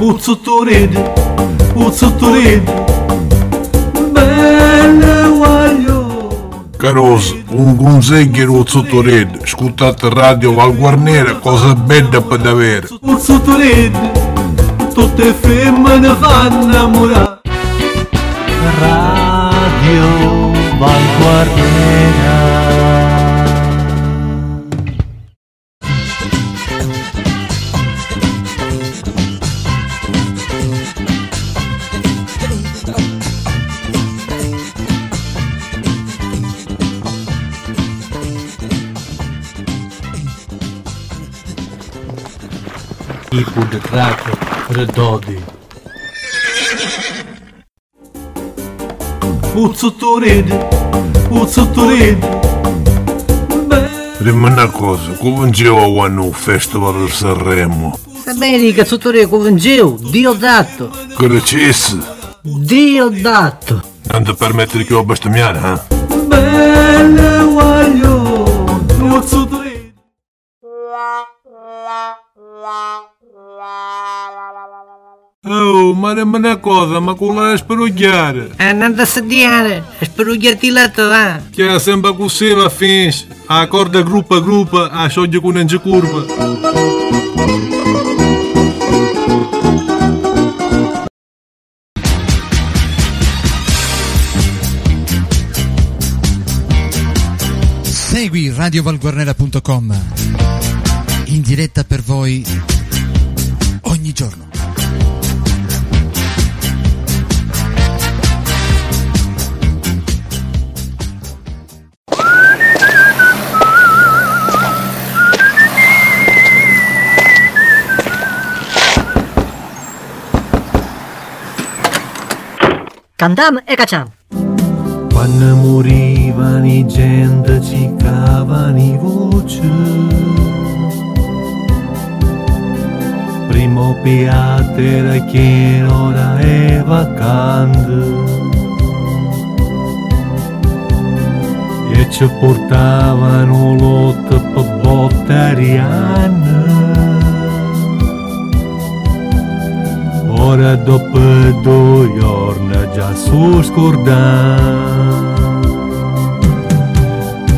o tsuturid, o tsuturid. Caros, um gonzegger o tsuturid, escutate a rádio Valguarneira, coisa bela para ver. O tsuturid, tu te fê. tipo de crack redode. Utsuturid, Utsuturid. Rimane cosa, come giro a Wanu Festival di Sanremo? Sapete che Utsuturid come giro? Dio dato! Cosa c'è? Dio dato! Non ti permettere che ho bastamiare, eh? Belle guaglio, Utsuturid. La, la, la. Oh, maramana coda, macular a É nada a sediar, a esparulhar-te lá toda. Que há sempre a coceira, afins. A corda grupa, grupa, a choia com a curva. Segui radiovalguarnera.com in diretta per voi ogni giorno. Candam e cacciam. Quando morivano i gente ci cavano i voci Primo piatera che ora è vacante E ci portavano lotte per bottariane Ora dopo due giorni già so scordare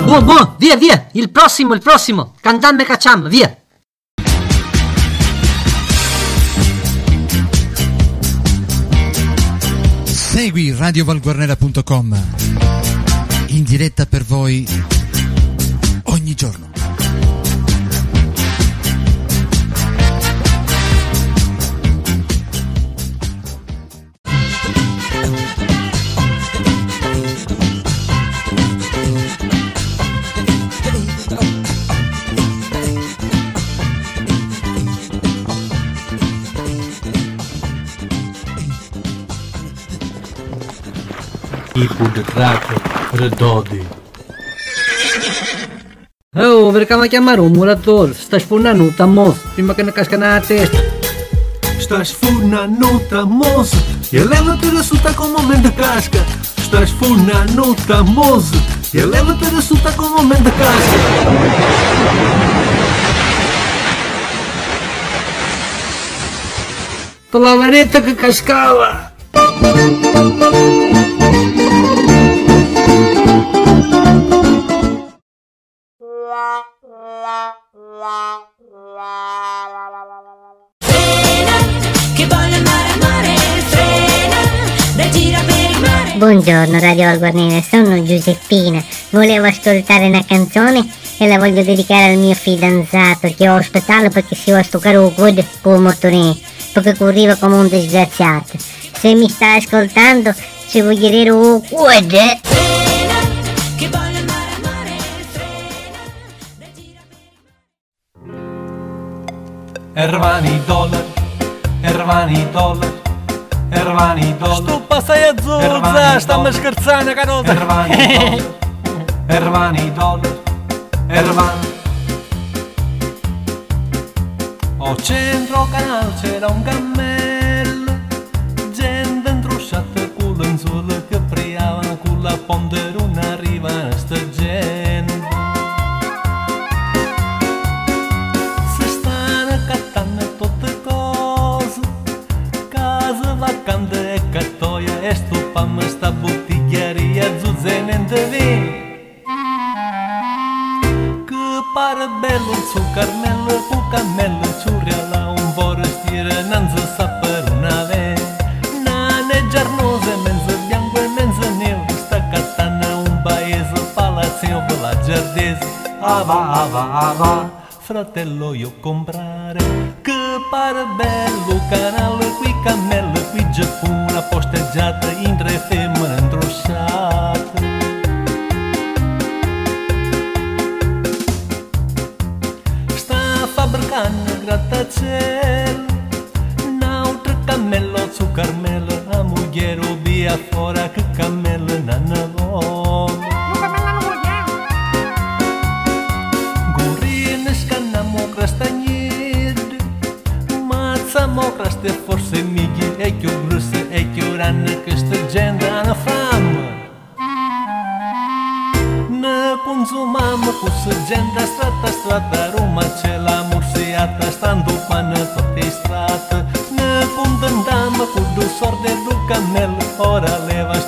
Buon, buon, via, via. Il prossimo, il prossimo. Candam e cacciam, via. Segui radiovalguarnera.com in diretta per voi ogni giorno. tipo de crack redodi. Oh, ver vai chamar o morador. Estás funando, tá moço. Prima que na casca na testa. Estás funando, tá moço. E leva-te a assustar com o momento de casca. Estás funando, tá moço. E leva-te a assustar com o momento de casca. Pela lavareta que cascava. Buongiorno Radio Valguarnera, sono Giuseppina. Volevo ascoltare una canzone e la voglio dedicare al mio fidanzato che ho ospitato perché si va a stoccare un good con motorino, perché corriva come un disgraziato. Se mi sta ascoltando, ci voglio dire un good. Al Ervani dollari Ervani dollari Erwani dot pasa посоят зудза, что мы шкарца на корода Erwani dot Erwani O centro canal c'era un cammello sta bottiglieria zuzzene in vin il suo belul il suo cu il suo la un vorăstire Nanză sa părunale Nane giarnoze menză e menză neu Sta catana un paese, palațeu vă la giardez Ava, ava, ava Fratello io comprare Parbelu, carală, cui camelă, cui gepuna Poște geată, intre femă într-o șată. Stafa brcană, gratacel N-au tră camelo, țucarmelă Amugheru, bia, fora, că camelă, nană Mazzamo craste forse migli E che brusse e che ranne che sta gente hanno fame ne consumam cu săgenda strata strata Roma ce la mursiata stando pană toate strată Ne condandam cu dusor de ducanel Ora leva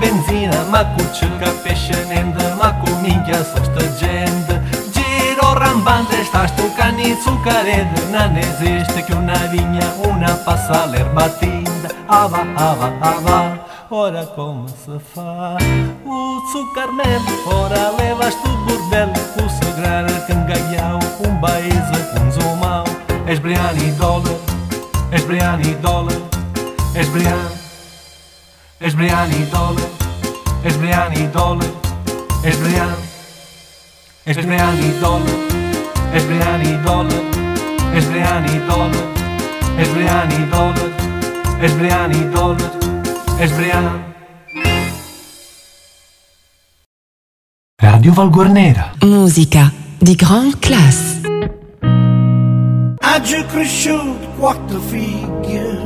benzina Ma cu ciuca pesce nenda Ma cu minchia so sta gente bambanda estás tocando e Zucared Hernández este que uma vinha, uma passa a ler batida Aba, aba, aba Ora como se faz O Zucarmel, ora levas tu bordel O sagrado cangalhão, um baiza com zomão És Brian e dólar, és Brian e dólar És Brian, és Brian e dólar És Brian e dólar És Brian. Dólar Esbriani dólar Esbriani dólar Esbriani Radio Valguarnera Musica di grande classe. Hagi cresciuto quattro figlie,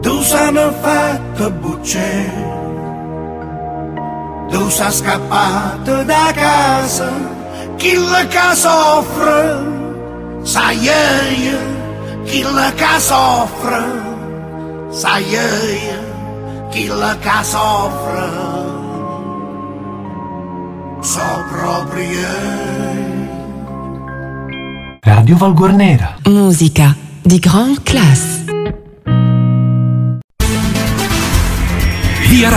tu sanno fatta bucce, Deu-se a da casa que la casa offre. Que la casa offre. Que la casa offre. Só propria. Radio Valguarnera. Musica de grande classe. Via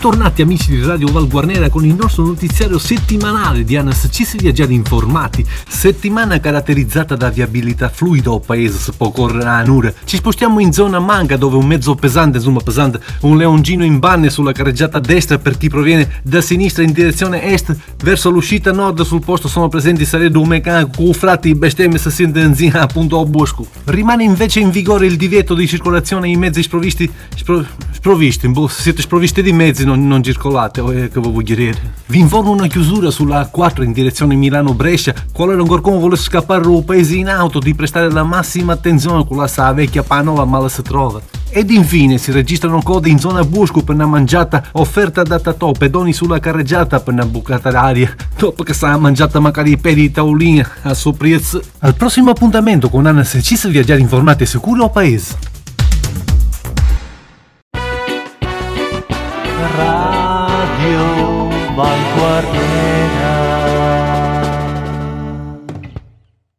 Bentornati amici di Radio Valguarnera con il nostro notiziario settimanale di Anas Ci si viaggiare informati. Settimana caratterizzata da viabilità fluida o paese se può correre a nure. Ci spostiamo in zona Manga dove un mezzo pesante, insomma pesante, un leongino in banne sulla carreggiata destra per chi proviene da sinistra in direzione est verso l'uscita nord sul posto sono presenti Saredo Mecan con frati bestemmie se siente enzina appunto a Bosco. Rimane invece in vigore il divieto di circolazione in mezzi sprovvisti spro- sprovvisti, boh, siete sprovvisti di mezzi non, non circolate, eh, che voglio dire. Vi informo una chiusura sulla A4 in direzione Milano-Brescia, qualora qualcuno volesse scappare dal paese in auto di prestare la massima attenzione con la sa vecchia panova male si trova. Ed infine si registrano code in zona Busco per una mangiata offerta da Tatò, pedoni sulla carreggiata per una bucata d'aria, dopo che sarà mangiata magari i peli di tavolina a suo prezzo. Al prossimo appuntamento con Anna se viaggiare informati e sicuri al paese. Valguardiera